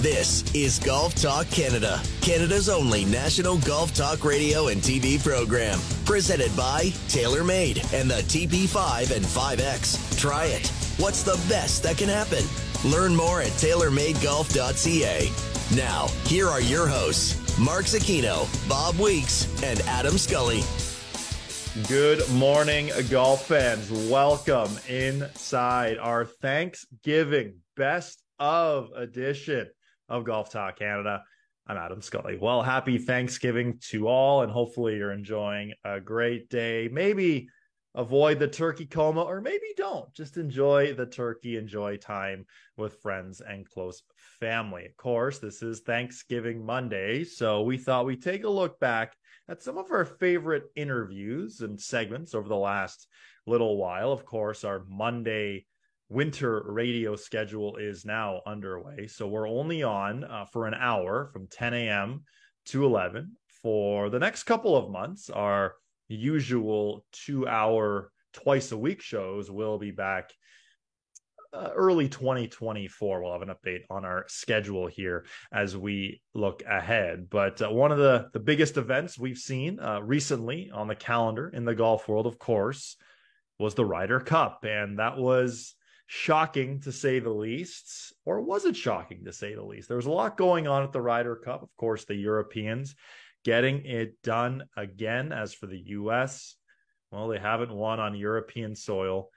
This is Golf Talk Canada, Canada's only national golf talk radio and TV program. Presented by TaylorMade and the TP5 and 5X. Try it. What's the best that can happen? Learn more at TaylorMadeGolf.ca. Now, here are your hosts, Mark Zecchino, Bob Weeks, and Adam Scully. Good morning, golf fans. Welcome inside our Thanksgiving best of edition of Golf Talk Canada. I'm Adam Scully. Well, happy Thanksgiving to all, and hopefully you're enjoying a great day. Maybe avoid the turkey coma, or maybe don't. Just enjoy the turkey, enjoy time with friends and close family. Of course, this is Thanksgiving Monday, so we thought we'd take a look back at some of our favorite interviews and segments over the last little while. Of course, our Monday winter radio schedule is now underway. So we're only on uh, for an hour from 10 a.m. to 11 for the next couple of months. Our usual two hour, twice a week shows will be back. Uh, early 2024 we'll have an update on our schedule here as we look ahead but uh, one of the the biggest events we've seen uh, recently on the calendar in the golf world of course was the Ryder Cup and that was shocking to say the least, or was it shocking to say the least? There was a lot going on at the Ryder Cup. Of course, the Europeans getting it done again. As for the U.S., well, they haven't won on European soil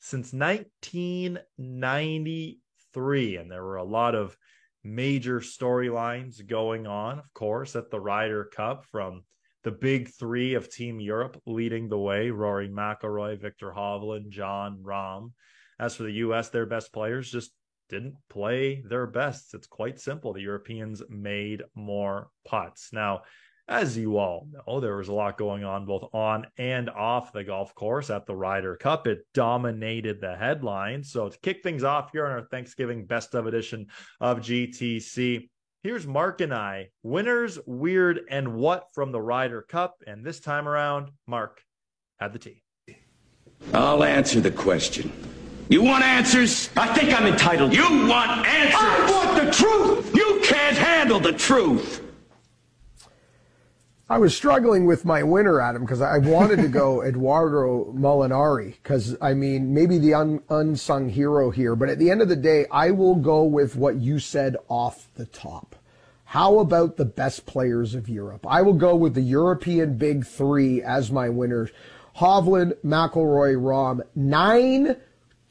since 1993, and there were a lot of major storylines going on, of course, at the Ryder Cup from the big three of Team Europe leading the way Rory McIlroy, Viktor Hovland, Jon Rahm. As for the U.S., their best players just didn't play their best. It's quite simple. The Europeans made more putts. Now, as you all know, there was a lot going on both on and off the golf course at the Ryder Cup. It dominated the headlines. So, to kick things off here on our Thanksgiving best of edition of GTC, here's Mark and I, winners, weird, and what from the Ryder Cup. And this time around, Mark had the tee. I'll answer the question. You want answers? I think I'm entitled. You want answers? I want the truth! You can't handle the truth! I was struggling with my winner, Adam, because I wanted to go Eduardo Molinari, because I mean, maybe the un- unsung hero here, but at the end of the day, I will go with what you said off the top. How about the best players of Europe? I will go with the European big three as my winners. Hovland, McIlroy, Rahm. Nine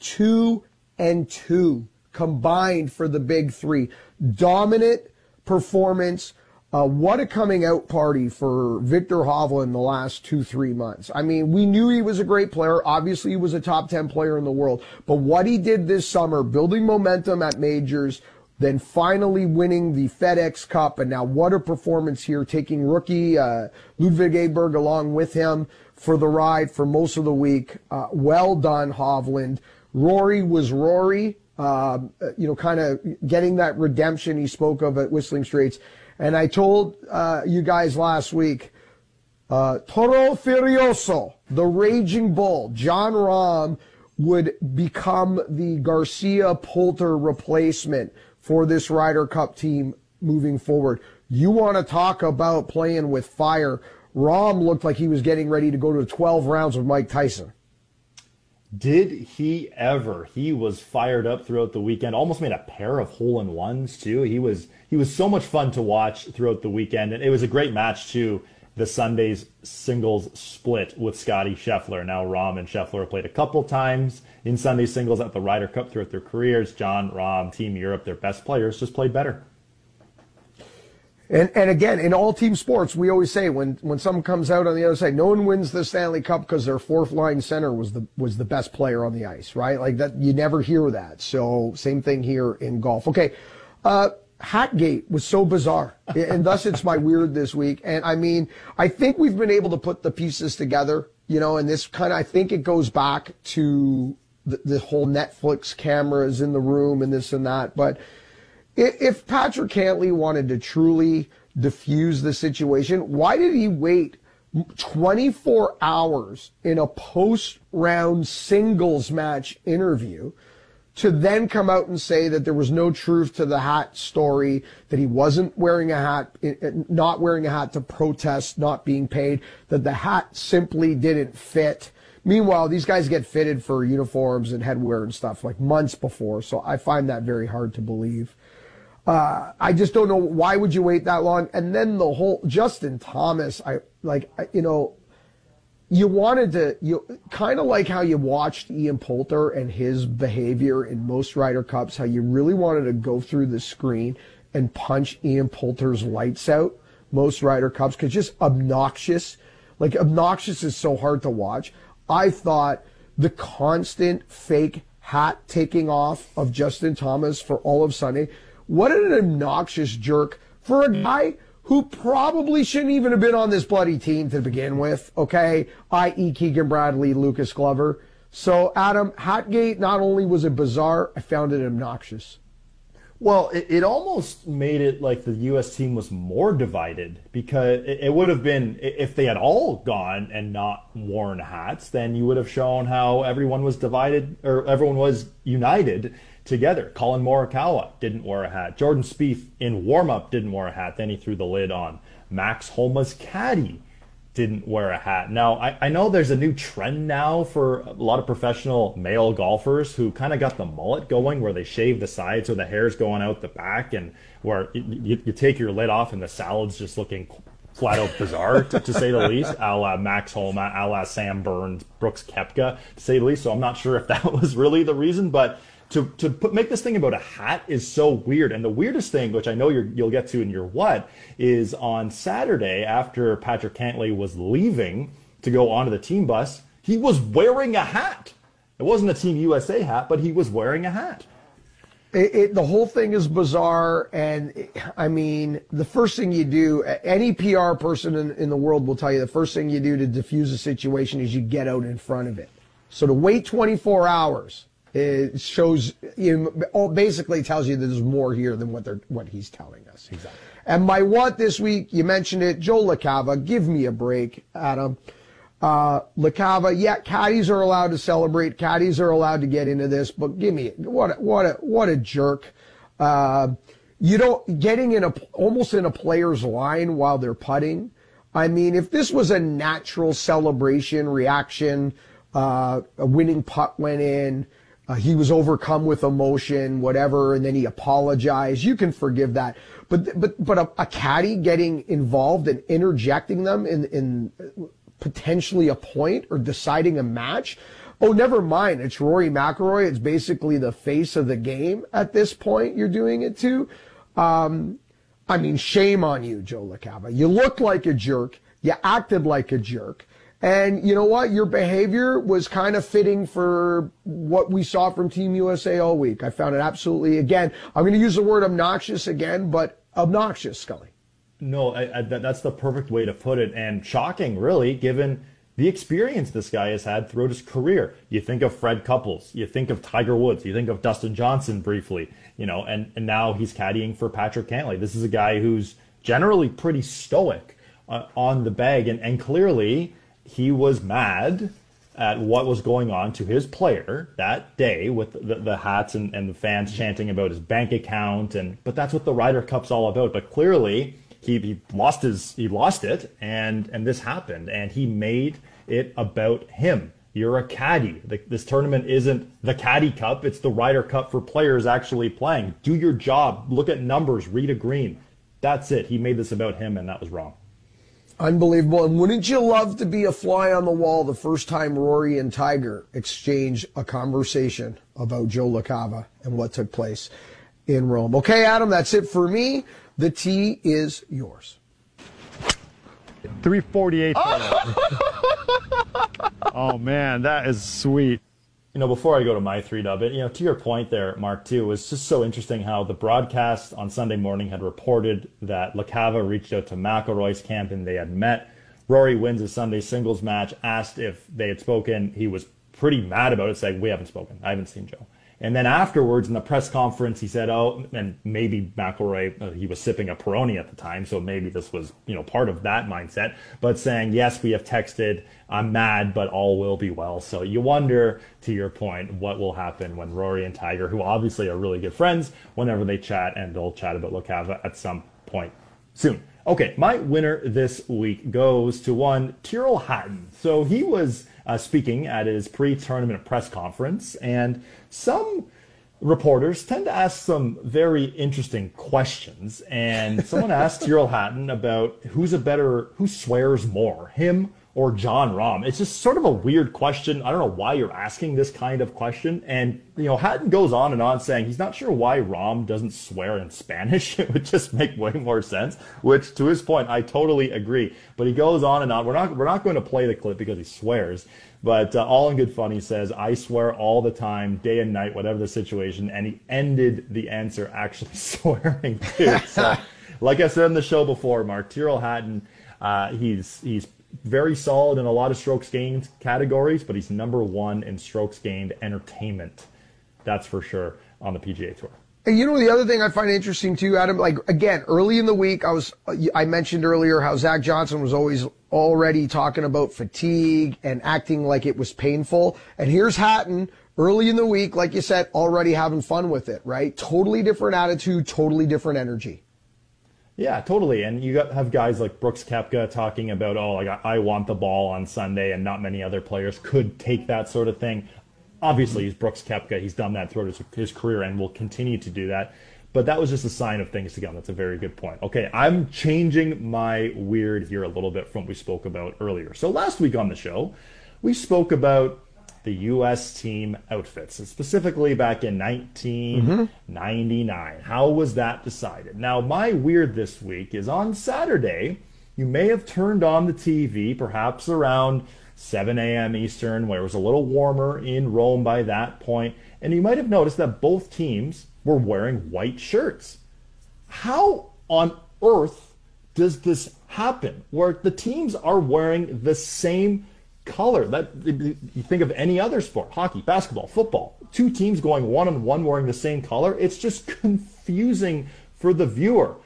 two and two combined for the big three. Dominant performance. Uh, what a coming out party for Viktor Hovland the last two, three months. I mean, we knew he was a great player. Obviously, he was a top 10 player in the world. But what he did this summer, building momentum at majors, then finally winning the FedEx Cup, and now what a performance here, taking rookie uh, Ludvig Aberg along with him for the ride for most of the week. Uh, well done, Hovland. Rory was Rory, uh, you know, kind of getting that redemption he spoke of at Whistling Straits. And I told uh, you guys last week, uh, Toro Furioso, the raging bull, Jon Rahm would become the Garcia Poulter replacement for this Ryder Cup team moving forward. You want to talk about playing with fire. Rahm looked like he was getting ready to go to 12 rounds with Mike Tyson. Did he ever? He was fired up throughout the weekend. Almost made a pair of hole in ones too. He was he was so much fun to watch throughout the weekend, and it was a great match too. The Sunday's singles split with Scotty Scheffler. Now Rahm and Scheffler played a couple times in Sunday singles at the Ryder Cup throughout their careers. Jon Rahm, Team Europe, their best players, just played better. And, and again, in all team sports, we always say when, when someone comes out on the other side, no one wins the Stanley Cup because their fourth line center was the was the best player on the ice, right? Like that, you never hear that. So same thing here in golf. Okay, uh, Hatgate was so bizarre, and thus it's my weird this week. And I mean, I think we've been able to put the pieces together, you know, and this kind of I think it goes back to the, the whole Netflix cameras in the room and this and that, but if Patrick Cantlay wanted to truly diffuse the situation, why did he wait 24 hours in a post round singles match interview to then come out and say that there was no truth to the hat story, that he wasn't wearing a hat, eh, eh, not wearing a hat to protest not being paid, that the hat simply didn't fit. Meanwhile, these guys get fitted for uniforms and headwear and stuff like months before, so I find that very hard to believe. Uh, I just don't know why would you wait that long. And then the whole Justin Thomas, I like, you know, you wanted to you kind of like how you watched Ian Poulter and his behavior in most Ryder Cups, how you really wanted to go through the screen and punch Ian Poulter's lights out most Ryder Cups because just obnoxious. Like obnoxious is so hard to watch. I thought the constant fake hat taking off of Justin Thomas for all of Sunday. What an obnoxious jerk for a guy who probably shouldn't even have been on this bloody team to begin with, okay? I.e. Keegan Bradley, Lucas Glover. So, Adam, Hatgate not only was it bizarre, I found it obnoxious. Well, it, it almost made it like the U.S. team was more divided because it, it would have been, if they had all gone and not worn hats, then you would have shown how everyone was divided or everyone was united together. Collin Morikawa didn't wear a hat. Jordan Spieth in warm up didn't wear a hat. Then he threw the lid on. Max Homa's caddy didn't wear a hat. Now, I, I know there's a new trend now for a lot of professional male golfers who kind of got the mullet going where they shave the sides so the hair's going out the back and where you, you take your lid off and the salad's just looking flat out bizarre to, to, say the least, a la Max Homa, a la Sam Burns, Brooks Koepka, to say the least. So I'm not sure if that was really the reason, but to to put, make this thing about a hat is so weird. And the weirdest thing, which I know you will get to in your what, is on Saturday after Patrick Cantlay was leaving to go onto the team bus, he was wearing a hat. It wasn't a Team USA hat, but he was wearing a hat. It, it, the whole thing is bizarre, and I mean, the first thing you do, any PR person in, in the world will tell you, the first thing you do to diffuse a situation is you get out in front of it. So to wait 24 hours it shows you know, basically tells you that there's more here than what they're what he's telling us. Exactly. And my what this week, you mentioned it, Joe LaCava. Give me a break, Adam. Uh, LaCava, yeah, caddies are allowed to celebrate. Caddies are allowed to get into this, but give me what a, what a what a jerk. Uh, you don't getting in a almost in a player's line while they're putting. I mean, if this was a natural celebration reaction, uh, a winning putt went in uh, he was overcome with emotion, whatever, and then he apologized. You can forgive that. But but but a, a caddy getting involved and interjecting them in in potentially a point or deciding a match. Oh, never mind. It's Rory McIlroy. It's basically the face of the game at this point. You're doing it to. Um, I mean, shame on you, Joe LaCava. You looked like a jerk. You acted like a jerk. And you know what? Your behavior was kind of fitting for what we saw from Team USA all week. I found it absolutely, again, I'm going to use the word obnoxious again, but obnoxious, Scully. No, I, I, that's the perfect way to put it. And shocking, really, given the experience this guy has had throughout his career. You think of Fred Couples, you think of Tiger Woods, you think of Dustin Johnson briefly, you know, and, and now he's caddying for Patrick Cantlay. This is a guy who's generally pretty stoic uh, on the bag. And, and clearly, he was mad at what was going on to his player that day with the, the hats and, and the fans chanting about his bank account and but that's what the Ryder Cup's all about. But clearly he, he lost his he lost it and and this happened and he made it about him. You're a caddy. The, this tournament isn't the caddy cup. It's the Ryder Cup for players actually playing. Do your job. Look at numbers. Read a green. That's it. He made this about him, and that was wrong. Unbelievable. And wouldn't you love to be a fly on the wall the first time Rory and Tiger exchange a conversation about Joe LaCava and what took place in Rome? Okay, Adam, that's it for me. The tee is yours. 348. oh, man, that is sweet you know, before I go to my three dub, it, you know, to your point there, Mark, too, was just so interesting how the broadcast on Sunday morning had reported that LaCava reached out to McIlroy's camp and they had met. Rory wins his Sunday singles match, asked if they had spoken. He was pretty mad about it, saying, We haven't spoken. I haven't seen Joe. And then afterwards in the press conference, he said, "Oh, and maybe McIlroy, uh, he was sipping a Peroni at the time, so maybe this was, you know, part of that mindset." But saying, "Yes, we have texted. I'm mad, but all will be well." So you wonder, to your point, what will happen when Rory and Tiger, who obviously are really good friends, whenever they chat, and they'll chat about LaCava at some point soon. Okay, my winner this week goes to one Tyrrell Hatton. So he was uh, speaking at his pre-tournament press conference, and some reporters tend to ask some very interesting questions. And someone asked Tyrrell Hatton about who's a better, who swears more, him or Jon Rahm? It's just sort of a weird question. I don't know why you're asking this kind of question. And, you know, Hatton goes on and on saying he's not sure why Rahm doesn't swear in Spanish. It would just make way more sense, which to his point, I totally agree. But he goes on and on. We're not, we're not going to play the clip because he swears. But uh, all in good fun, he says, I swear all the time, day and night, whatever the situation. And he ended the answer actually swearing too. So, like I said in the show before, Mark Tyrrell Hatton, uh, he's, he's very solid in a lot of strokes gained categories, but he's number one in strokes gained entertainment. That's for sure on the PGA Tour. And you know the other thing I find interesting too, Adam. Like again, early in the week, I was I mentioned earlier how Zach Johnson was always already talking about fatigue and acting like it was painful. And here's Hatton early in the week, like you said, already having fun with it. Right? Totally different attitude, totally different energy. Yeah, totally. And you got, have guys like Brooks Koepka talking about, oh, like I want the ball on Sunday, and not many other players could take that sort of thing. Obviously, he's Brooks Koepka. He's done that throughout his, his career and will continue to do that. But that was just a sign of things to come. That's a very good point. Okay, I'm changing my weird here a little bit from what we spoke about earlier. So last week on the show, we spoke about the U.S. team outfits, specifically back in 1999. Mm-hmm. How was that decided? Now, my weird this week is on Saturday, you may have turned on the TV, perhaps around 7 a.m. Eastern, where it was a little warmer in Rome by that point, and you might have noticed that both teams were wearing white shirts. How on earth does this happen where the teams are wearing the same color. That you think of any other sport, hockey, basketball, football, two teams going one on one wearing the same color. It's just confusing for the viewer.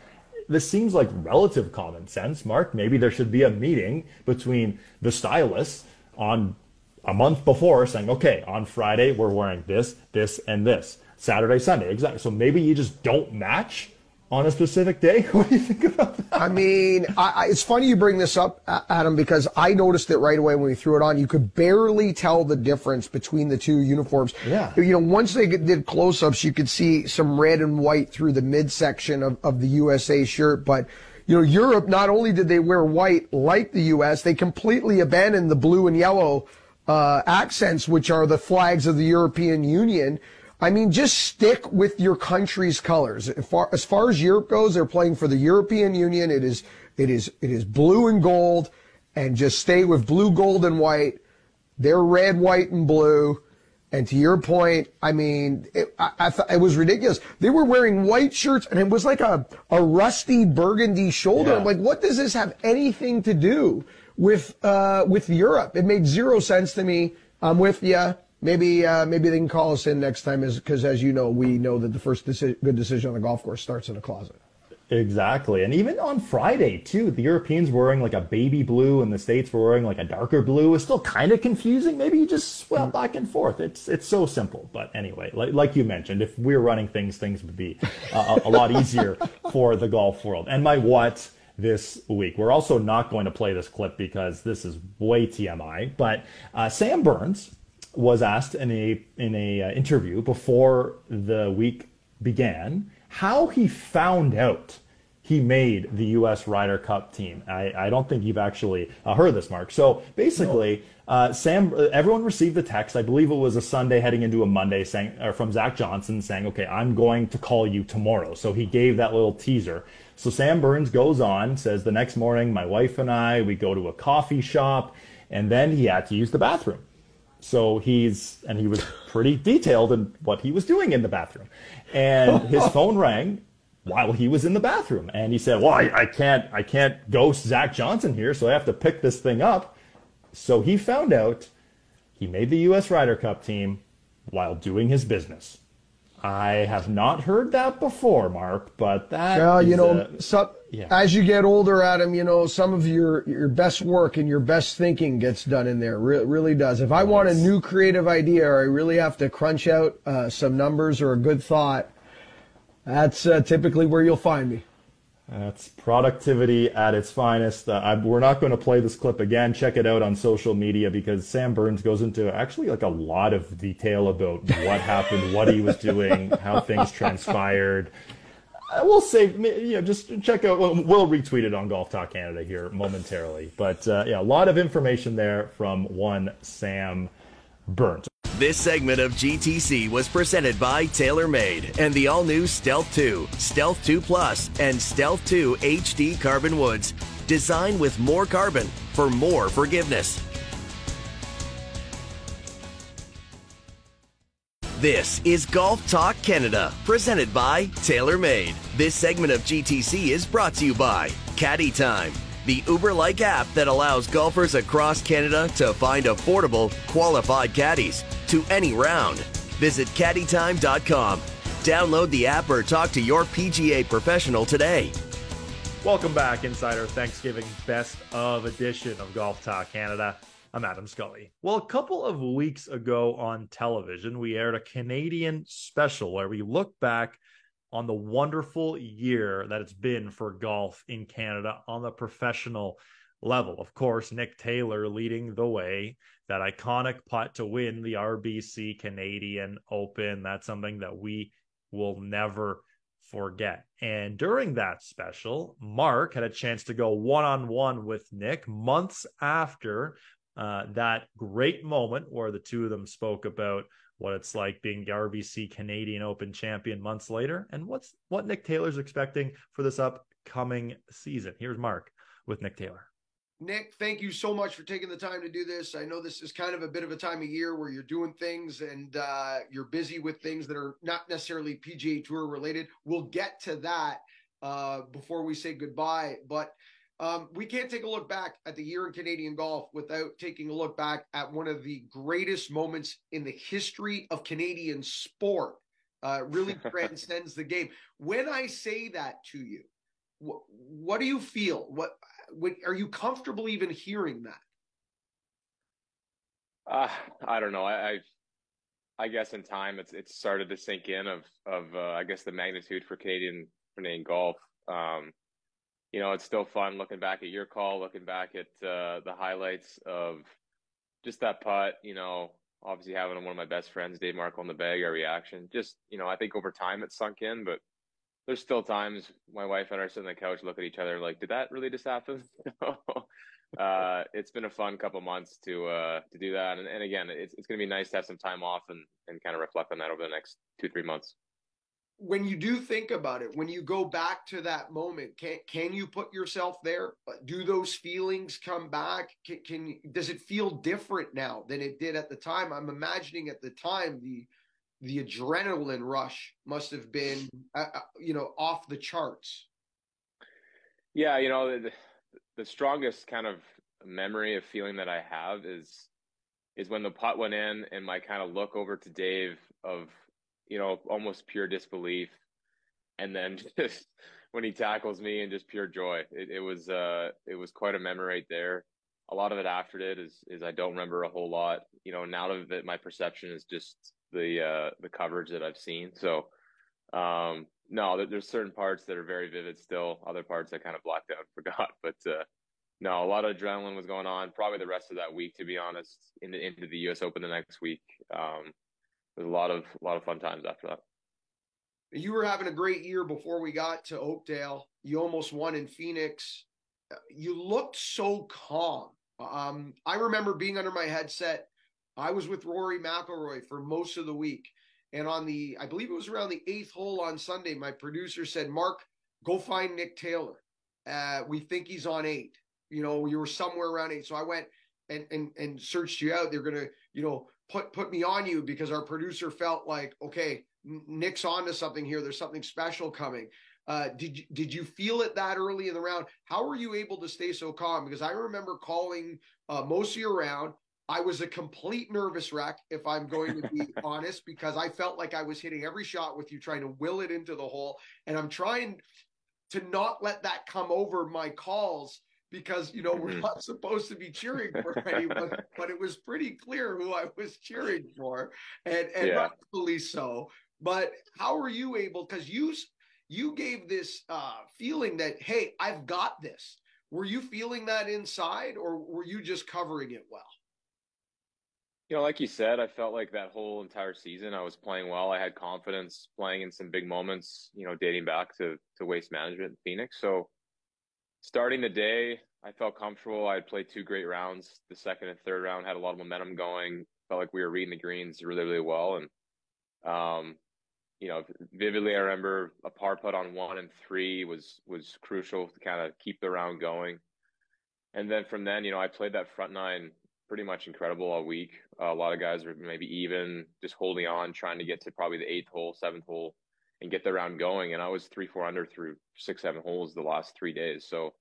This seems like relative common sense, Mark. Maybe there should be a meeting between the stylists on a month before saying, okay, on Friday we're wearing this, this, and this. Saturday, Sunday, exactly. So maybe you just don't match on a specific day? What do you think about that? I mean, I, I, it's funny you bring this up, Adam, because I noticed it right away when we threw it on. You could barely tell the difference between the two uniforms. Yeah. You know, once they did close-ups, you could see some red and white through the midsection of, of the USA shirt, but you know, Europe, not only did they wear white like the U.S., they completely abandoned the blue and yellow uh, accents, which are the flags of the European Union. I mean, just stick with your country's colors. As far, as far as Europe goes, they're playing for the European Union. It is, it is, it is blue and gold and just stay with blue, gold and white. They're red, white and blue. And to your point, I mean, it, I, I thought it was ridiculous. They were wearing white shirts and it was like a, a rusty burgundy shoulder. Yeah. I'm like, what does this have anything to do with, uh, with Europe? It made zero sense to me. I'm with you. Maybe uh, maybe they can call us in next time, because as you know, we know that the first deci- good decision on the golf course starts in a closet. Exactly, and even on Friday too, the Europeans were wearing like a baby blue, and the states were wearing like a darker blue. It's still kind of confusing. Maybe you just swap mm. back and forth. It's it's so simple. But anyway, like, like you mentioned, if we were running things, things would be uh, a, a lot easier for the golf world. And my what this week. We're also not going to play this clip because this is way TMI. But uh, Sam Burns was asked in a in a uh, interview before the week began how he found out he made the U.S. Ryder Cup team. I, I don't think you've actually uh, heard this, Mark. So basically, uh, Sam, everyone received the text. I believe it was a Sunday heading into a Monday, saying or from Zach Johnson saying, "Okay, I'm going to call you tomorrow." So he gave that little teaser. So Sam Burns goes on, says the next morning, my wife and I we go to a coffee shop, and then he had to use the bathroom. So he's, and he was pretty detailed in what he was doing in the bathroom. And his phone rang while he was in the bathroom. And he said, well, I, I can't, I can't ghost Zach Johnson here. So I have to pick this thing up. So he found out he made the U.S. Ryder Cup team while doing his business. I have not heard that before, Mark, but that. Well, you know, some, yeah. as you get older, Adam, you know, some of your your best work and your best thinking gets done in there. Re- really does. If I want a new creative idea, or I really have to crunch out uh, some numbers or a good thought, that's uh, typically where you'll find me. That's productivity at its finest. Uh, I, we're not going to play this clip again. Check it out on social media because Sam Burns goes into actually like a lot of detail about what happened, what he was doing, how things transpired. I will say, you know, just check out. We'll, retweet it on Golf Talk Canada here momentarily. But uh, yeah, a lot of information there from one Sam Burns. This segment of GTC was presented by TaylorMade and the all new Stealth 2, Stealth 2 Plus, and Stealth 2 HD Carbon Woods. Designed with more carbon for more forgiveness. This is Golf Talk Canada, presented by TaylorMade. This segment of GTC is brought to you by Caddy Time, the Uber like app that allows golfers across Canada to find affordable, qualified caddies to any round. Visit caddytime.com. Download the app or talk to your PGA professional today. Welcome back, Insider Thanksgiving Best of edition of Golf Talk Canada. I'm Adam Scully. Well, a couple of weeks ago on television, we aired a Canadian special where we look back on the wonderful year that it's been for golf in Canada on the professional level. Of course, Nick Taylor leading the way, that iconic putt to win the RBC Canadian Open. That's something that we will never forget. And during that special, Mark had a chance to go one on one with Nick months after uh, that great moment where the two of them spoke about what it's like being the RBC Canadian Open champion months later, and what's what Nick Taylor's expecting for this upcoming season. Here's Mark with Nick Taylor. Nick, thank you so much for taking the time to do this. I know this is kind of a bit of a time of year where you're doing things and uh, you're busy with things that are not necessarily PGA Tour related. We'll get to that uh, before we say goodbye, but um, we can't take a look back at the year in Canadian golf without taking a look back at one of the greatest moments in the history of Canadian sport. Uh, really transcends the game. When I say that to you, what, what do you feel? What, what are you comfortable even hearing that? Uh, I don't know. I, I, I guess in time it's it's started to sink in of of uh, I guess the magnitude for Canadian Canadian golf. Um, you know, it's still fun looking back at your call, looking back at uh, the highlights of just that putt. You know, obviously having one of my best friends, Dave Markle, on the bag, our reaction. Just you know, I think over time it's sunk in, but there's still times my wife and I sit on the couch, look at each other, like, did that really just happen? uh, it's been a fun couple months to uh, to do that, and, and again, it's it's going to be nice to have some time off and and kind of reflect on that over the next two three months when you do think about it, when you go back to that moment, can can you put yourself there? Do those feelings come back? Can, can does it feel different now than it did at the time? I'm imagining at the time the the adrenaline rush must have been uh, uh you know off the charts. Yeah, you know the, the strongest kind of memory of feeling that I have is is when the putt went in and my kind of look over to Dave of you know, almost pure disbelief. And then just when he tackles me and just pure joy. It, it was uh it was quite a memory right there. A lot of it after it is is I don't remember a whole lot. You know, now it my perception is just the uh the coverage that I've seen. So um no, there's certain parts that are very vivid still, other parts I kind of blocked out forgot. But uh no, a lot of adrenaline was going on. Probably the rest of that week, to be honest, into into the U.S. Open the next week. Um, there's a lot of a lot of fun times after that. You were having a great year before we got to Oakdale. You almost won in Phoenix. You looked so calm. Um, I remember being under my headset. I was with Rory McIlroy for most of the week, and on the I believe it was around the eighth hole on Sunday, my producer said, "Mark, go find Nick Taylor. Uh, we think he's on eight. You know, you were somewhere around eight. So I went and and and searched you out. They're gonna, you know, put put me on you because our producer felt like, okay, Nick's onto something here. There's something special coming. Uh, did you, did you feel it that early in the round? How were you able to stay so calm? Because I remember calling uh, most of your round. I was a complete nervous wreck, if I'm going to be honest, because I felt like I was hitting every shot with you, trying to will it into the hole. And I'm trying to not let that come over my calls because, you know, we're mm-hmm. not supposed to be cheering for anyone, but it was pretty clear who I was cheering for, and, and yeah. rightfully so. But how are you able? Because you you gave this uh, feeling that hey, I've got this. Were you feeling that inside, or were you just covering it well? You know, like you said, I felt like that whole entire season I was playing well. I had confidence playing in some big moments, you know, dating back to, to waste management in Phoenix. So starting the day, I felt comfortable. I had played two great rounds. The second and third round had a lot of momentum going. Felt like we were reading the greens really, really well. And, um, you know, vividly, I remember a par putt on one and three was, was crucial to kind of keep the round going. And then from then, you know, I played that front nine pretty much incredible all week. Uh, a lot of guys were maybe even, just holding on, trying to get to probably the eighth hole, seventh hole, and get the round going. And I was three, four under through six, seven holes the last three days. So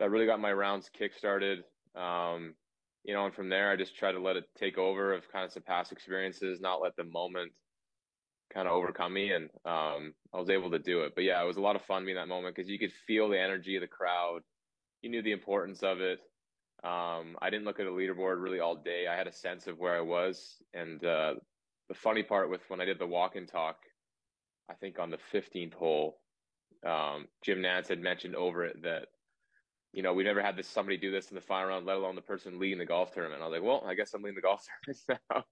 that really got my rounds kick started. Um, you know, and from there, I just tried to let it take over of kind of some past experiences, not let the moment kind of overcome me. And um, I was able to do it. But yeah, it was a lot of fun being that moment because you could feel the energy of the crowd. You knew the importance of it. Um, I didn't look at a leaderboard really all day. I had a sense of where I was. And uh, the funny part with when I did the walk and talk, I think on the 15th hole, um, Jim Nantz had mentioned over it that, you know, we never had this somebody do this in the final round, let alone the person leading the golf tournament. I was like, well, I guess I'm leading the golf tournament now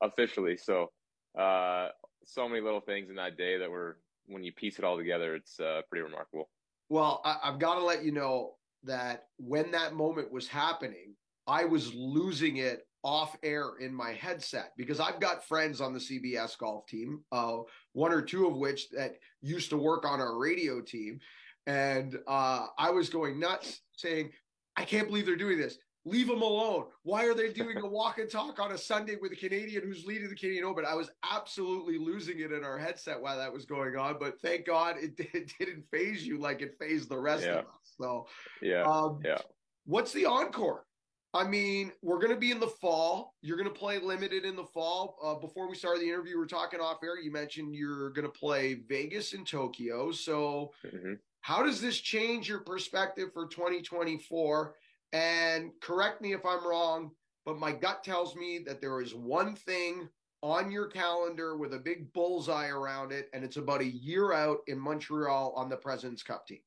officially. So, uh, so many little things in that day that were, when you piece it all together, it's uh, pretty remarkable. Well, I, have got to let you know that when that moment was happening, I was losing it off air in my headset because I've got friends on the CBS golf team, uh, one or two of which that used to work on our radio team. And uh, I was going nuts saying, I can't believe they're doing this. Leave them alone. Why are they doing a walk and talk on a Sunday with a Canadian who's leading the Canadian Open? I was absolutely losing it in our headset while that was going on, but thank God it, it didn't faze you like it fazed the rest yeah. of us. So, yeah, um, yeah. What's the encore? I mean, we're going to be in the fall. You're going to play limited in the fall. Uh, before we started the interview, we are talking off air. You mentioned you're going to play Vegas and Tokyo. So, mm-hmm. how does this change your perspective for 2024? And correct me if I'm wrong, but my gut tells me that there is one thing on your calendar with a big bullseye around it, and it's about a year out in Montreal on the President's Cup team.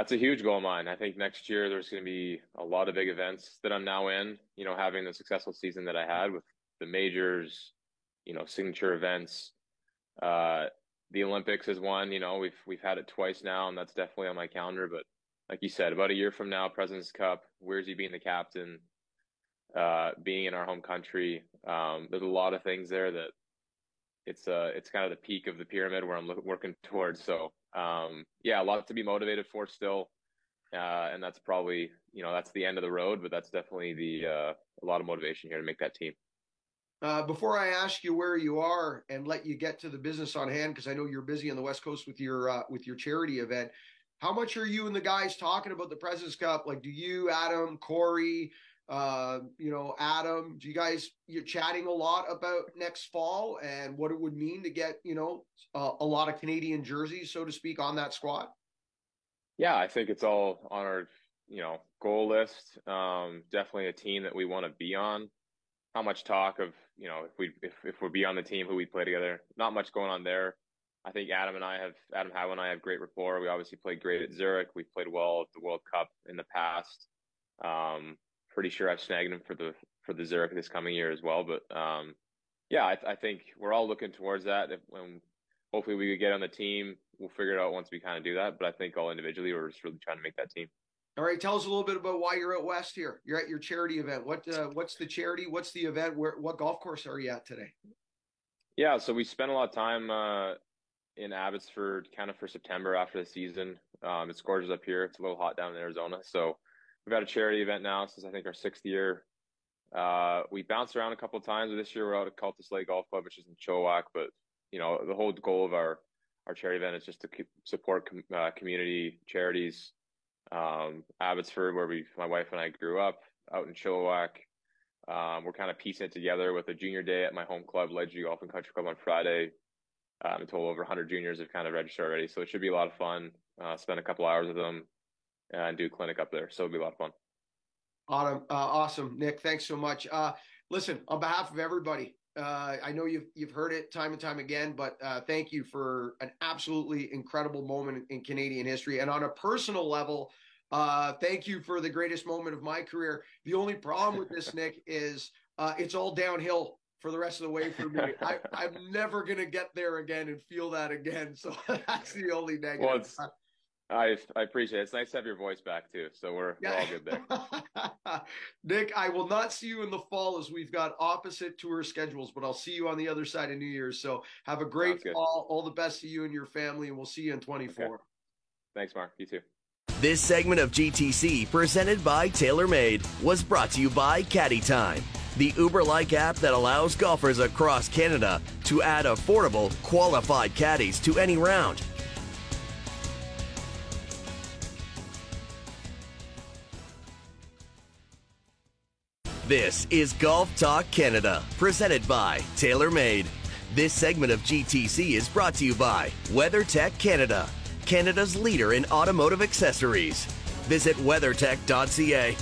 That's a huge goal of mine. I think next year there's going to be a lot of big events that I'm now in. You know, having the successful season that I had with the majors, you know, signature events. Uh, the Olympics is one. You know, we've we've had it twice now, and that's definitely on my calendar. But like you said, about a year from now, President's Cup, where's he being the captain, uh, being in our home country. Um, there's a lot of things there that it's uh it's kind of the peak of the pyramid where I'm look, working towards. So um, yeah, a lot to be motivated for still, uh, and that's probably you know that's the end of the road, but that's definitely the uh, a lot of motivation here to make that team. Uh, before I ask you where you are and let you get to the business on hand, because I know you're busy on the West Coast with your uh, with your charity event, how much are you and the guys talking about the Presidents Cup? Like, do you, Adam, Corey, uh, you know, Adam, do you guys you're chatting a lot about next fall and what it would mean to get you know uh, a lot of Canadian jerseys, so to speak, on that squad? Yeah, I think it's all on our you know goal list. Um, definitely a team that we want to be on. How much talk of you know if we if if we be on the team who we play together? Not much going on there. I think Adam and I have Adam Howe and I have great rapport. We obviously played great at Zurich. We've played well at the World Cup in the past. Um, pretty sure I've snagged him for the for the Zurich this coming year as well. But um, yeah, I, I, think we're all looking towards that. If, when hopefully we could get on the team, we'll figure it out once we kind of do that. But I think all individually, we're just really trying to make that team. All right, tell us a little bit about why you're at West here. You're at your charity event. What uh, what's the charity? What's the event? Where what golf course are you at today? Yeah, so we spent a lot of time uh, in Abbotsford, kind of for September after the season. Um, it's gorgeous up here. It's a little hot down in Arizona, so we've had a charity event now since I think our sixth year. Uh, we bounced around a couple of times. This year we're out at Cultus Lake Golf Club, which is in Chilliwack. But you know, the whole goal of our our charity event is just to support com- uh, community charities. Um, Abbotsford, where we my wife and I grew up, out in Chilliwack. Um, we're kind of piecing it together with a junior day at my home club, Ledgeview Golf and Country Club, on Friday. Um, total over 100 juniors have kind of registered already, so it should be a lot of fun. Uh, spend a couple hours with them and do a clinic up there, so it'll be a lot of fun. Awesome, uh, awesome, Nick. Thanks so much. Uh, listen, on behalf of everybody, uh, I know you've you've heard it time and time again, but uh, thank you for an absolutely incredible moment in Canadian history. And on a personal level, uh, thank you for the greatest moment of my career. The only problem with this, Nick, is uh, it's all downhill for the rest of the way for me. I, am never gonna get there again and feel that again. So that's the only negative. Well, I I appreciate it. It's nice to have your voice back too. So we're, yeah. we're all good there. Nick, I will not see you in the fall as we've got opposite tour schedules, but I'll see you on the other side of New Year's. So have a great fall. All the best to you and your family, and we'll see you in 24. Okay. Thanks, Mark. You too. This segment of GTC, presented by TaylorMade, was brought to you by Caddy Time, the Uber like app that allows golfers across Canada to add affordable, qualified caddies to any round. This is Golf Talk Canada, presented by TaylorMade. This segment of GTC is brought to you by WeatherTech Canada Canada's leader in automotive accessories. Visit weathertech.ca.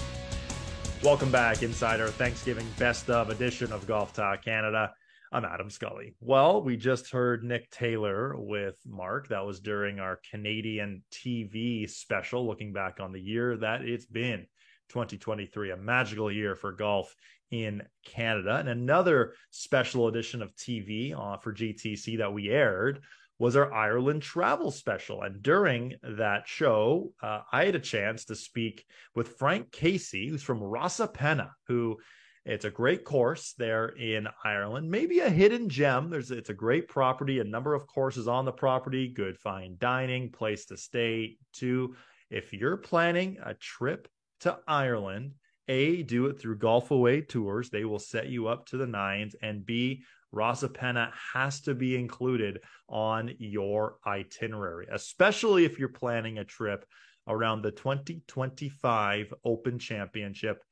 Welcome back inside our Thanksgiving best of edition of Golf Talk Canada. I'm Adam Scully. Well, we just heard Nick Taylor with Mark. That was during our Canadian TV special, looking back on the year that it's been 2023, a magical year for golf in Canada. And another special edition of TV uh, for GTC that we aired was our Ireland travel special. And during that show, uh, I had a chance to speak with Frank Casey, who's from Rosapenna, who it's a great course there in Ireland, maybe a hidden gem. There's it's a great property, a number of courses on the property, good fine dining, place to stay. Too, if you're planning a trip to Ireland, a do it through Golf Away Tours. They will set you up to the nines, and B Rosapenna has to be included on your itinerary, especially if you're planning a trip around the 2025 Open Championship,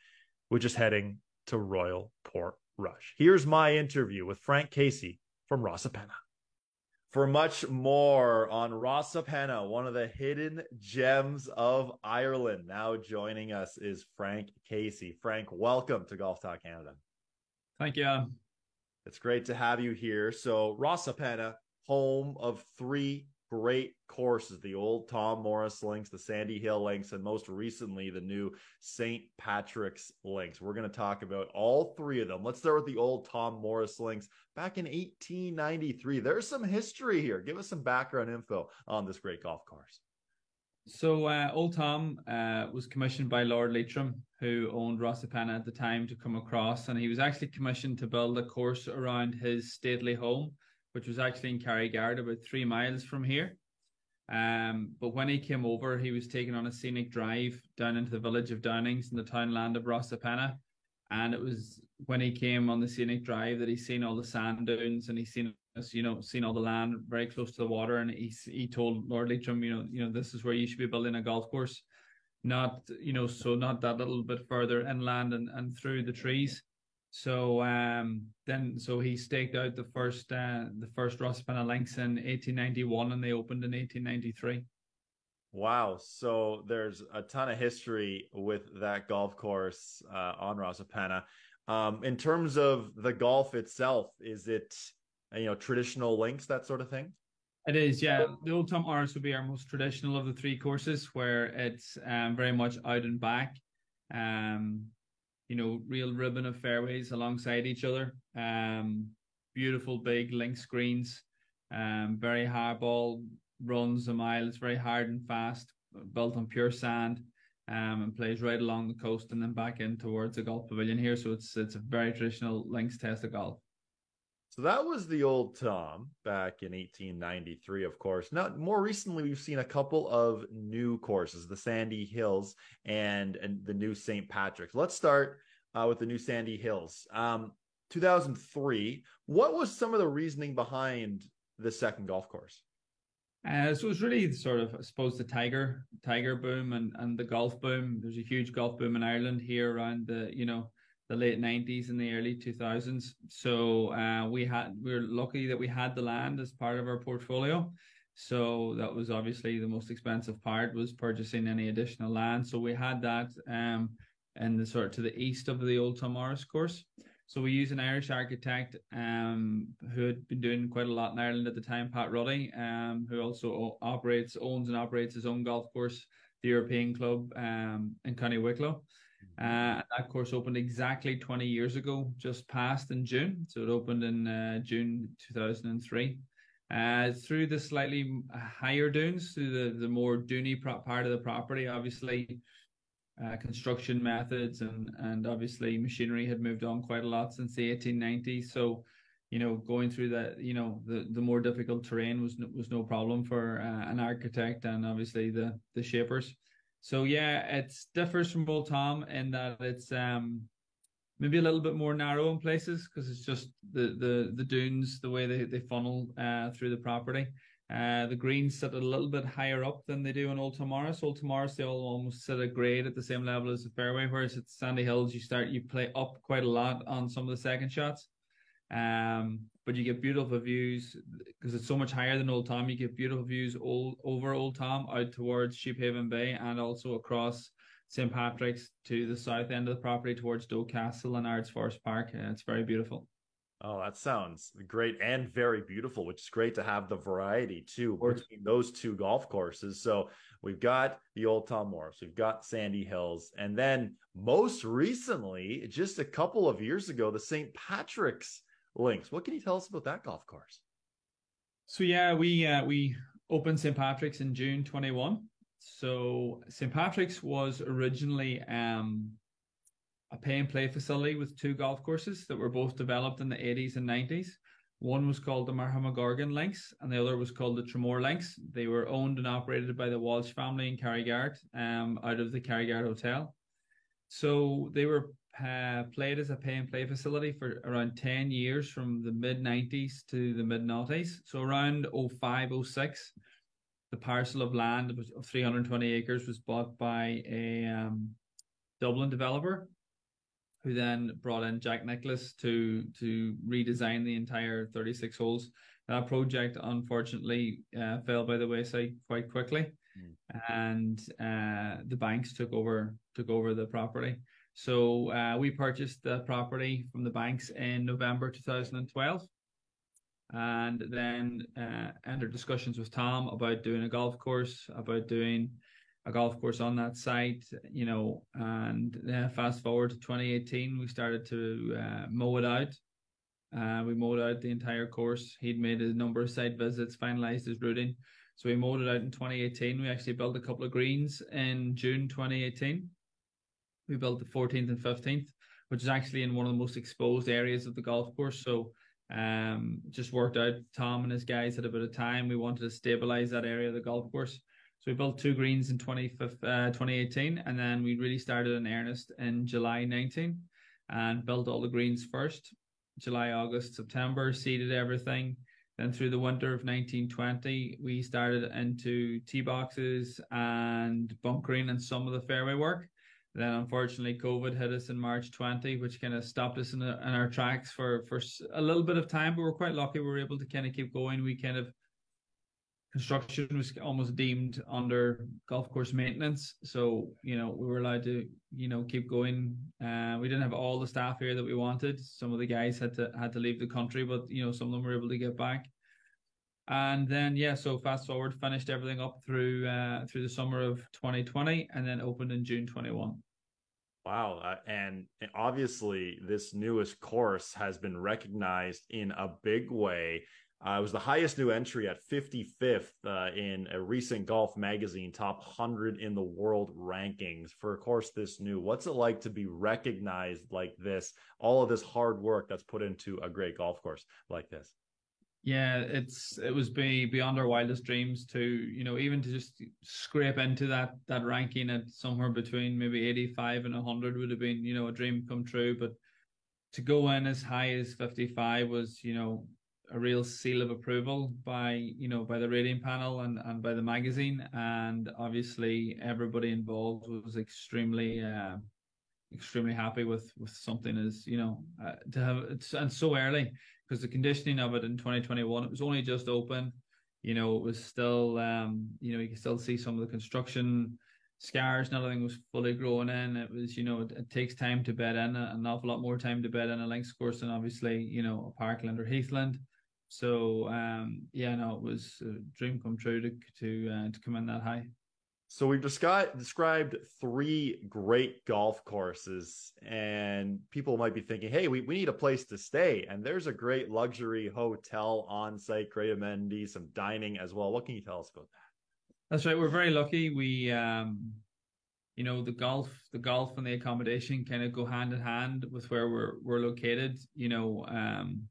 which is heading to Royal Portrush. Here's my interview with Frank Casey from Rosapenna. For much more on Rosapenna, one of the hidden gems of Ireland. Now joining us is Frank Casey. Frank, welcome to Golf Talk Canada. Thank you. It's great to have you here. So, Rosapenna, home of three great courses the old Tom Morris links, the Sandy Hill links, and most recently the new St. Patrick's links. We're going to talk about all three of them. Let's start with the old Tom Morris links back in 1893. There's some history here. Give us some background info on this great golf course. So, uh, Old Tom uh, was commissioned by Lord Leitrim, who owned Rosapenna at the time, to come across, and he was actually commissioned to build a course around his stately home, which was actually in Carrigart, about three miles from here. Um, but when he came over, he was taken on a scenic drive down into the village of Downings in the townland of Rosapenna. And it was when he came on the scenic drive that he seen all the sand dunes and he seen you know, seen all the land very close to the water, and he he told Lord Leitrim, you know, you know, this is where you should be building a golf course, not you know, so not that little bit further inland and and through the trees. So um, then, so he staked out the first uh, the first Rosapenna links in 1891, and they opened in 1893. Wow. So there's a ton of history with that golf course uh, on Rosapenna. Um, in terms of the golf itself, is it you know traditional links that sort of thing it is yeah the old tom morris would be our most traditional of the three courses where it's um, very much out and back um you know real ribbon of fairways alongside each other um beautiful big link screens um very hard ball runs a mile it's very hard and fast built on pure sand um, and plays right along the coast and then back in towards the golf pavilion here. So it's it's a very traditional links test of golf. So that was the old Tom back in 1893, of course. Now, more recently, we've seen a couple of new courses, the Sandy Hills and, and the new St. Patrick's. Let's start uh, with the new Sandy Hills. Um, 2003, what was some of the reasoning behind the second golf course? Uh, so it was really sort of, I suppose, the tiger tiger boom and, and the golf boom. There's a huge golf boom in Ireland here around the you know the late '90s and the early 2000s. So uh, we had we were lucky that we had the land as part of our portfolio. So that was obviously the most expensive part was purchasing any additional land. So we had that um, in the sort of to the east of the old Tom Morris course. So we use an Irish architect um, who had been doing quite a lot in Ireland at the time, Pat Ruddy, um, who also operates, owns and operates his own golf course, the European Club um, in County Wicklow. Uh, that course opened exactly 20 years ago, just passed in June. So it opened in uh, June 2003. Uh, through the slightly higher dunes, through the, the more duny part of the property, obviously uh, construction methods and and obviously machinery had moved on quite a lot since the 1890s. So, you know, going through that, you know, the, the more difficult terrain was was no problem for uh, an architect and obviously the the shapers. So yeah, it differs from Old Tom in that it's um maybe a little bit more narrow in places because it's just the the the dunes, the way they they funnel uh, through the property. Uh, the greens sit a little bit higher up than they do in Old Tom Morris. Old Tom Morris, they all almost sit a grade at the same level as the fairway, whereas at Sandy Hills, you start, you play up quite a lot on some of the second shots. Um, but you get beautiful views because it's so much higher than Old Tom. You get beautiful views all over Old Tom out towards Sheephaven Bay and also across St. Patrick's to the south end of the property towards Doe Castle and Ards Forest Park. And it's very beautiful. Oh, that sounds great and very beautiful, which is great to have the variety too between those two golf courses. So we've got the Old Tom Morris, we've got Sandy Hills, and then most recently, just a couple of years ago, the St. Patrick's Links. What can you tell us about that golf course? So yeah, we uh, we opened St. Patrick's in June 21. So St. Patrick's was originally um a pay and play facility with two golf courses that were both developed in the 80s and 90s. One was called the Gorgon Links, and the other was called the Tramore Links. They were owned and operated by the Walsh family in Carrigart, um, out of the Carrigart Hotel. So they were uh, played as a pay and play facility for around 10 years from the mid 90s to the mid noughties. So around 05, 06, the parcel of land of 320 acres was bought by a um, Dublin developer who then brought in Jack Nicklaus to to redesign the entire 36 holes. That project unfortunately uh, fell by the wayside quite quickly, mm. and uh, the banks took over took over the property. So uh, we purchased the property from the banks in November 2012, and then uh, entered discussions with Tom about doing a golf course, about doing a golf course on that site, you know, and uh, fast forward to 2018, we started to uh, mow it out. Uh, we mowed out the entire course. He'd made a number of site visits, finalized his routing. So we mowed it out in 2018. We actually built a couple of greens in June 2018. We built the 14th and 15th, which is actually in one of the most exposed areas of the golf course. So um, just worked out. Tom and his guys had a bit of time. We wanted to stabilize that area of the golf course. So we built two greens in 20, uh, 2018, and then we really started in earnest in July 19 and built all the greens first. July, August, September, seeded everything. Then through the winter of 1920, we started into tee boxes and bunkering and some of the fairway work. Then unfortunately, COVID hit us in March 20, which kind of stopped us in, in our tracks for, for a little bit of time, but we're quite lucky we were able to kind of keep going. We kind of construction was almost deemed under golf course maintenance. So, you know, we were allowed to, you know, keep going. Uh, we didn't have all the staff here that we wanted. Some of the guys had to had to leave the country, but you know, some of them were able to get back. And then yeah, so fast forward, finished everything up through uh, through the summer of 2020, and then opened in June 21. Wow. Uh, and obviously, this newest course has been recognized in a big way. Uh, it was the highest new entry at 55th uh, in a recent golf magazine top 100 in the world rankings for a course this new. What's it like to be recognized like this? All of this hard work that's put into a great golf course like this. Yeah, it's it was be beyond our wildest dreams to you know even to just scrape into that that ranking at somewhere between maybe 85 and 100 would have been you know a dream come true. But to go in as high as 55 was you know a real seal of approval by you know by the rating panel and and by the magazine, and obviously everybody involved was extremely. Uh, extremely happy with with something as you know uh, to have and so early because the conditioning of it in 2021 it was only just open you know it was still um you know you can still see some of the construction scars nothing was fully growing in. It was you know it, it takes time to bed in an awful lot more time to bed in a links course than obviously you know a parkland or heathland. So um yeah no it was a dream come true to to uh, to come in that high so we've described described three great golf courses, and people might be thinking, "Hey, we, we need a place to stay." And there's a great luxury hotel on site, great amenities, some dining as well. What can you tell us about that? That's right. We're very lucky. We, um, you know, the golf, the golf, and the accommodation kind of go hand in hand with where we're we're located. You know, um,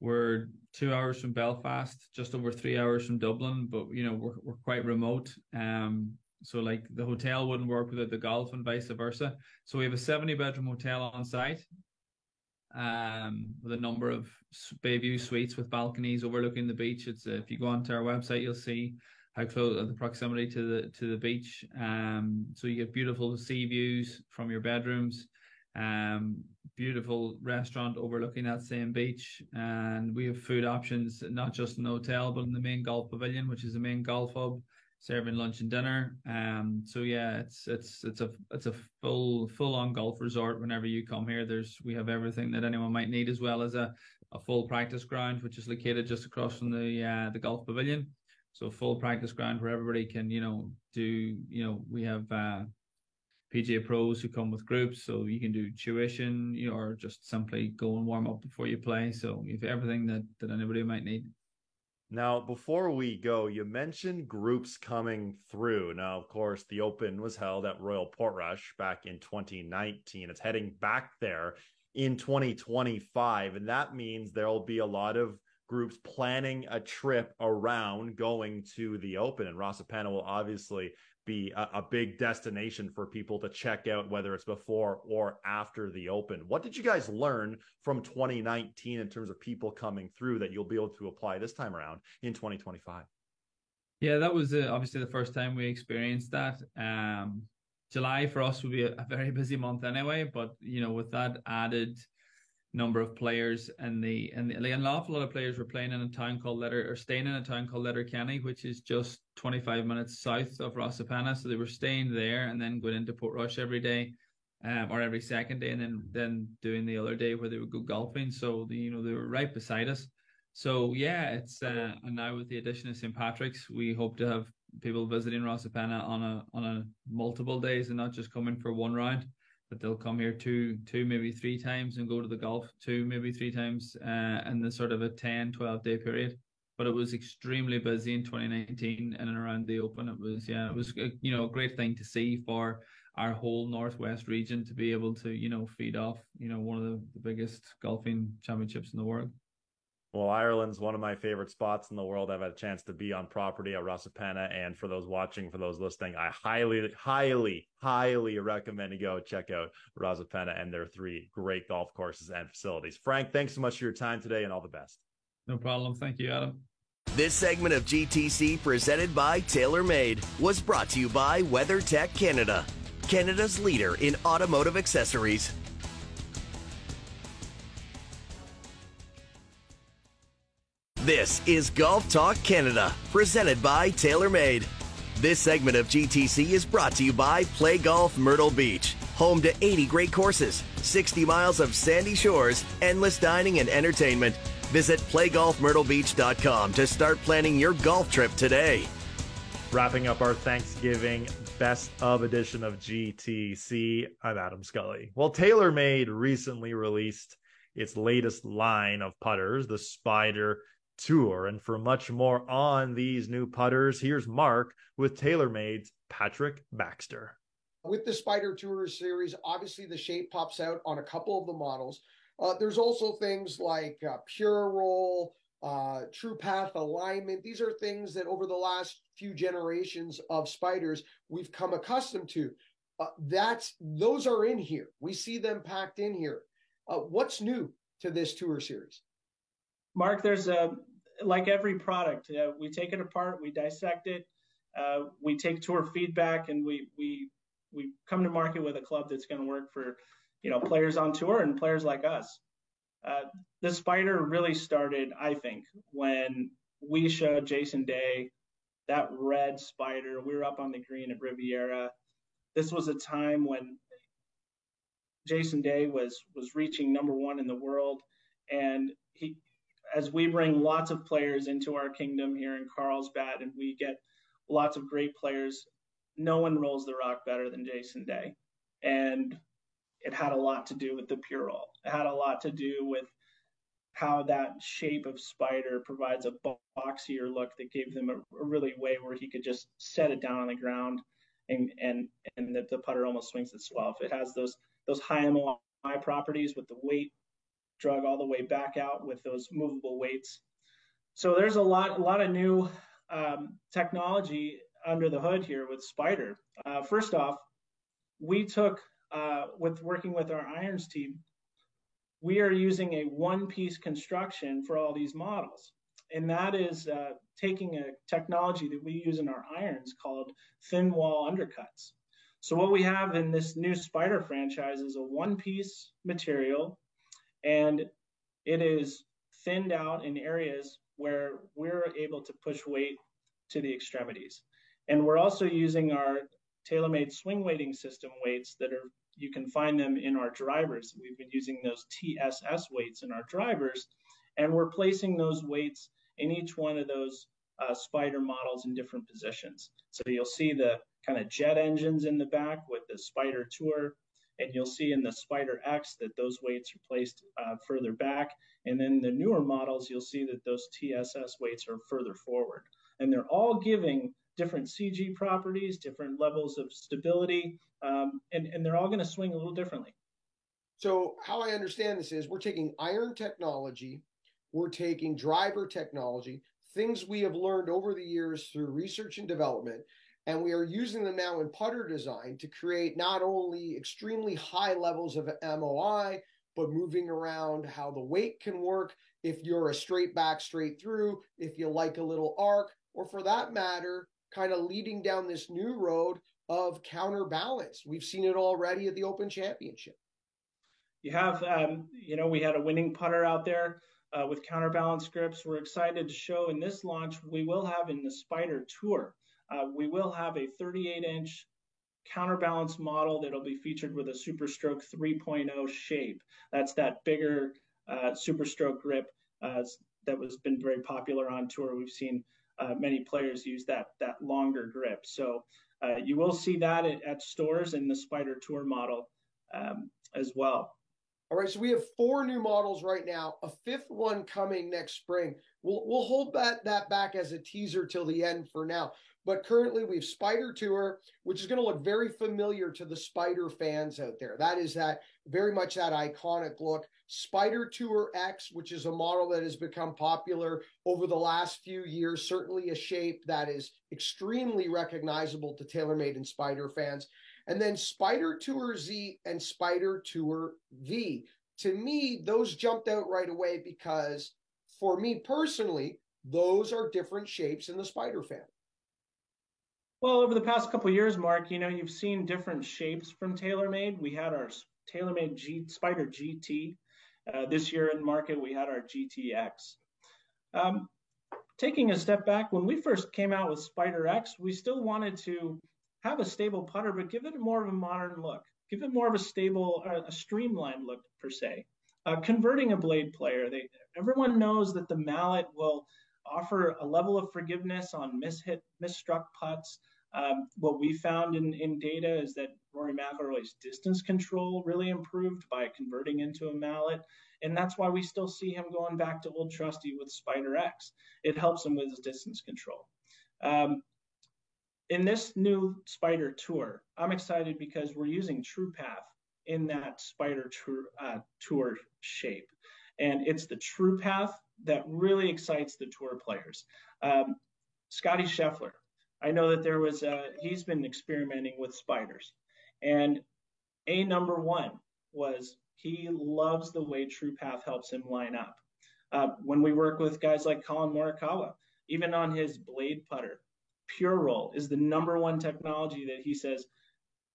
we're two hours from Belfast, just over three hours from Dublin, but you know we're we're quite remote. Um, so like the hotel wouldn't work without the golf and vice versa. So we have a seventy bedroom hotel on site, um, with a number of Bayview suites with balconies overlooking the beach. It's uh, if you go onto our website, you'll see how close uh, the proximity to the to the beach. Um, so you get beautiful sea views from your bedrooms. Um, beautiful restaurant overlooking that same beach, and we have food options not just in the hotel but in the main golf pavilion, which is the main golf hub, serving lunch and dinner. Um, so yeah, it's it's it's a it's a full full on golf resort. Whenever you come here, there's we have everything that anyone might need, as well as a a full practice ground, which is located just across from the uh, the golf pavilion. So full practice ground where everybody can you know do you know we have. Uh, PGA pros who come with groups, so you can do tuition, you know, or just simply go and warm up before you play. So you've everything that that anybody might need. Now, before we go, you mentioned groups coming through. Now, of course, the Open was held at Royal Portrush back in 2019. It's heading back there in 2025, and that means there'll be a lot of groups planning a trip around going to the Open, and Rosapenna will obviously be a, a, big destination for people to check out, whether it's before or after the Open. What did you guys learn from 2019 in terms of people coming through that you'll be able to apply this time around in 2025? Yeah, that was uh, obviously the first time we experienced that. Um, July for us would be a, a very busy month anyway, but you know, with that added number of players and the and the, an awful lot of players were playing in a town called Letter or staying in a town called Letterkenny, which is just 25 minutes south of Rosapenna. So they were staying there and then going into Portrush every day, um, or every second day, and then then doing the other day where they would go golfing. So the, you know they were right beside us. So yeah, it's uh, and now with the addition of St Patrick's, we hope to have people visiting Rosapenna on a on a multiple days and not just coming for one round that they'll come here two, two, maybe three times and go to the golf two, maybe three times uh, in the sort of a 10, 12 day period. But it was extremely busy in 2019 in and around the Open. It was, yeah, it was, a, you know, a great thing to see for our whole Northwest region to be able to, you know, feed off, you know, one of the, the biggest golfing championships in the world. Well, Ireland's one of my favorite spots in the world. I've had a chance to be on property at Rosapenna. And for those watching, for those listening, I highly, highly, highly recommend you go check out Rosapenna and their three great golf courses and facilities. Frank, thanks so much for your time today and all the best. No problem. Thank you, Adam. This segment of GTC presented by TaylorMade was brought to you by WeatherTech Canada, Canada's leader in automotive accessories. This is Golf Talk Canada, presented by TaylorMade. This segment of GTC is brought to you by Play Golf Myrtle Beach, home to 80 great courses, 60 miles of sandy shores, endless dining and entertainment. Visit playgolfmyrtlebeach.com to start planning your golf trip today. Wrapping up our Thanksgiving best of edition of GTC, I'm Adam Scully. Well, TaylorMade recently released its latest line of putters, the Spider Tour. And for much more on these new putters, here's Mark with TaylorMade's Patrick Baxter. With the Spider Tour series, obviously the shape pops out on a couple of the models. Uh, there's also things like uh, Pure Roll, uh, True Path alignment. These are things that over the last few generations of spiders we've come accustomed to. Uh, that's those are in here. We see them packed in here. Uh, what's new to this tour series? Mark, there's a like every product, uh, we take it apart, we dissect it, uh, we take tour feedback, and we we we come to market with a club that's going to work for you know players on tour and players like us. Uh, the spider really started, I think, when we showed Jason Day that red spider. We were up on the green at Riviera. This was a time when Jason Day was was reaching number one in the world, and he, as we bring lots of players into our kingdom here in Carlsbad, and we get lots of great players. No one rolls the rock better than Jason Day, and it had a lot to do with the pure roll. It had a lot to do with how that shape of spider provides a boxier look that gave them a, a, really way where he could just set it down on the ground and and and the, the putter almost swings itself. It has those those high MOI properties with the weight drug all the way back out with those movable weights. So there's a lot a lot of new um, technology under the hood here with Spider. Uh, first off, we took uh, with working with our irons team, we are using a one-piece construction for all these models, and that is uh, taking a technology that we use in our irons called thin wall undercuts. So what we have in this new Spider franchise is a one-piece material, and it is thinned out in areas where we're able to push weight to the extremities. And we're also using our TaylorMade swing weighting system weights that are you can find them in our drivers. We've been using those TSS weights in our drivers, and we're placing those weights in each one of those uh, spider models in different positions. So you'll see the kind of jet engines in the back with the Spider Tour, and you'll see in the Spider X that those weights are placed uh, further back. And then the newer models, you'll see that those TSS weights are further forward. And they're all giving different CG properties, different levels of stability, um, and, and they're all going to swing a little differently. So, how I understand this is we're taking iron technology, we're taking driver technology, things we have learned over the years through research and development, and we are using them now in putter design to create not only extremely high levels of MOI, but moving around how the weight can work if you're a straight back, straight through, if you like a little arc, or for that matter, kind of leading down this new road of counterbalance. We've seen it already at the Open Championship. You have, um, you know, we had a winning putter out there uh, with counterbalance grips. We're excited to show in this launch, we will have in the Spider Tour, uh, we will have a 38 inch counterbalance model that'll be featured with a Superstroke 3.0 shape. That's that bigger uh, Superstroke grip uh, that was been very popular on tour. We've seen uh, many players use that that longer grip. So uh, you will see that at, at, stores in the Spider Tour model um, as well. All right, so we have four new models right now. A fifth one coming next spring. We'll we'll hold that that back as a teaser till the end for now. But currently, we have Spider Tour, which is going to look very familiar to the Spider fans out there. That is that very much that iconic look. Spider Tour X, which is a model that has become popular over the last few years, certainly a shape that is extremely recognizable to TaylorMade and Spider fans. And then Spider Tour Z and Spider Tour V. To me, those jumped out right away because for me personally, those are different shapes in the Spider family. Well, over the past couple years, Mark, you know, you've seen different shapes from TaylorMade. We had our TaylorMade G Spider GT. Uh, this year in market, we had our GTX. Um, taking a step back, when we first came out with Spider X, we still wanted to have a stable putter, but give it more of a modern look. Give it more of a stable, uh, a streamlined look per se. Uh, converting a blade player, they, everyone knows that the mallet will offer a level of forgiveness on mishit, misstruck putts. Um, what we found in, in data is that Rory McIlroy's distance control really improved by converting into a mallet. And that's why we still see him going back to Old Trusty with Spider X. It helps him with his distance control. Um, in this new Spider Tour, I'm excited because we're using True Path in that Spider tour, uh, tour shape. And it's the True Path that really excites the tour players. Um, Scottie Scheffler, I know that there was, a, he's been experimenting with spiders. And a number one was he loves the way True Path helps him line up. Uh, when we work with guys like Collin Morikawa, even on his blade putter, Pure Roll is the number one technology that he says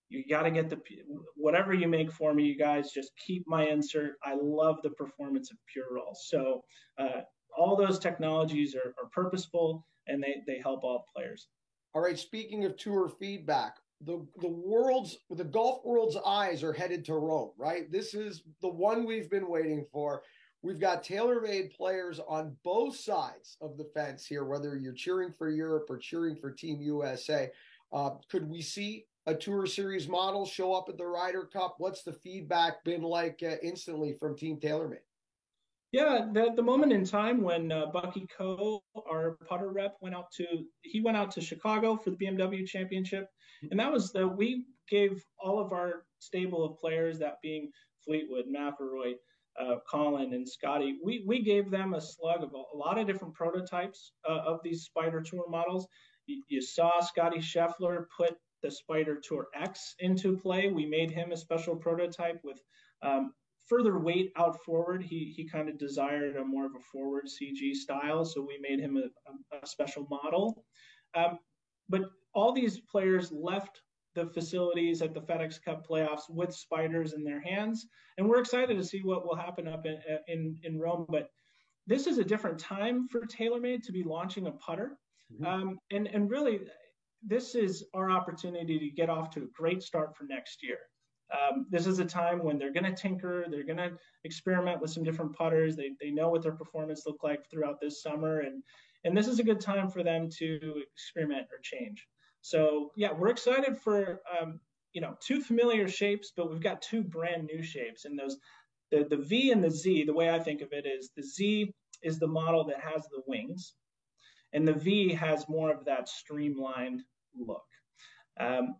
you got to get the whatever you make for me, you guys just keep my insert. I love the performance of Pure Roll. So uh, all those technologies are, are purposeful and they they help all players. All right. Speaking of tour feedback, the the world's the golf world's eyes are headed to Rome. Right. This is the one we've been waiting for. We've got TaylorMade players on both sides of the fence here, whether you're cheering for Europe or cheering for Team USA. Uh, could we see a Tour Series model show up at the Ryder Cup? What's the feedback been like uh, instantly from Team TaylorMade? Yeah, the, the moment in time when uh, Bucky Coe, our putter rep, went out to he went out to Chicago for the BMW Championship, and that was the we gave all of our stable of players, that being Fleetwood, McIlroy, uh, Collin, and Scottie, we we gave them a slug of a, a lot of different prototypes uh, of these Spider Tour models. You, you saw Scottie Scheffler put the Spider Tour X into play. We made him a special prototype with um, further weight out forward. He he kind of desired a more of a forward CG style, so we made him a, a special model. Um, but all these players left the facilities at the FedEx Cup playoffs with spiders in their hands, and we're excited to see what will happen up in in, in Rome. But this is a different time for TaylorMade to be launching a putter, mm-hmm. um, and and really, this is our opportunity to get off to a great start for next year. Um, this is a time when they're going to tinker, they're going to experiment with some different putters. They, they know what their performance looked like throughout this summer, and and this is a good time for them to experiment or change. So yeah, we're excited for um, you know two familiar shapes, but we've got two brand new shapes, and those the the V and the Z. The way I think of it is the Z is the model that has the wings, and the V has more of that streamlined look. Um,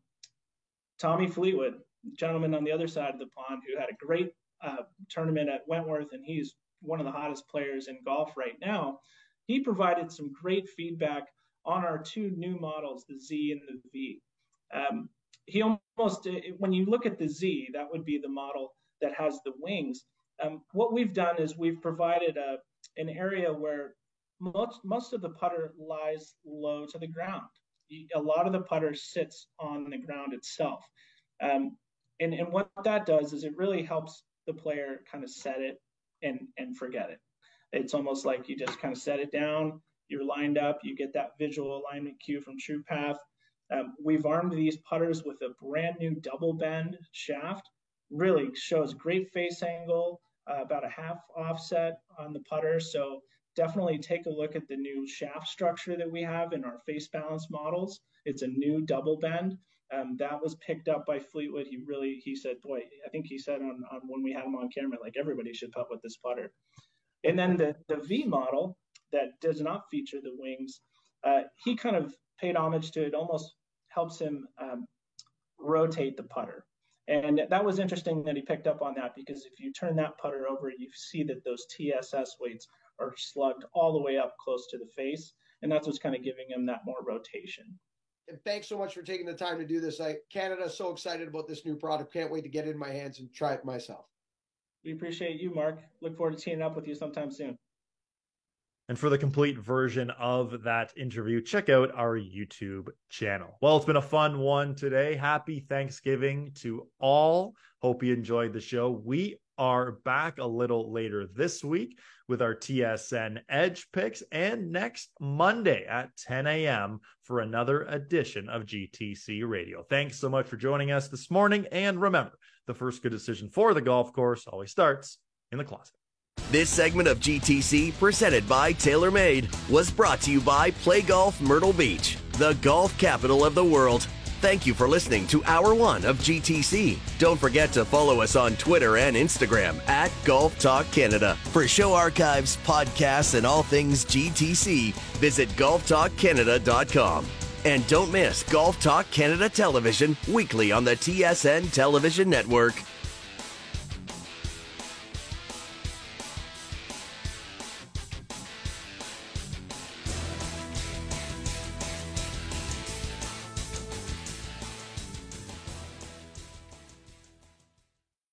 Tommy Fleetwood gentleman on the other side of the pond who had a great uh, tournament at Wentworth, and he's one of the hottest players in golf right now. He provided some great feedback on our two new models, the Z and the V. Um, he almost, when you look at the Z, that would be the model that has the wings. Um, what we've done is we've provided a, an area where most, most of the putter lies low to the ground. A lot of the putter sits on the ground itself. Um, and and what that does is it really helps the player kind of set it and and forget it. It's almost like you just kind of set it down. You're lined up. You get that visual alignment cue from TruePath. Um, we've armed these putters with a brand new double bend shaft. Really shows great face angle, uh, about a half offset on the putter. So definitely take a look at the new shaft structure that we have in our face balance models. It's a new double bend. Um, that was picked up by Fleetwood. He really, he said, boy, I think he said on, on when we had him on camera, like everybody should putt with this putter. And then the, the V model that does not feature the wings, uh, he kind of paid homage to it, almost helps him um, rotate the putter. And that was interesting that he picked up on that because if you turn that putter over, you see that those TSS weights are slugged all the way up close to the face. And that's what's kind of giving him that more rotation. And thanks so much for taking the time to do this. I Canada so excited about this new product. Can't wait to get it in my hands and try it myself. We appreciate you, Mark. Look forward to teaming up with you sometime soon. And for the complete version of that interview, check out our YouTube channel. Well, it's been a fun one today. Happy Thanksgiving to all. Hope you enjoyed the show. We are back a little later this week with our TSN Edge picks and next Monday at 10 a.m. for another edition of GTC Radio. Thanks so much for joining us this morning. And remember, the first good decision for the golf course always starts in the closet. This segment of GTC, presented by TaylorMade, was brought to you by Play Golf Myrtle Beach, the golf capital of the world. Thank you for listening to Hour One of GTC. Don't forget to follow us on Twitter and Instagram at Golf Talk Canada. For show archives, podcasts, and all things GTC, visit golftalkcanada.com. And don't miss Golf Talk Canada Television weekly on the TSN Television Network.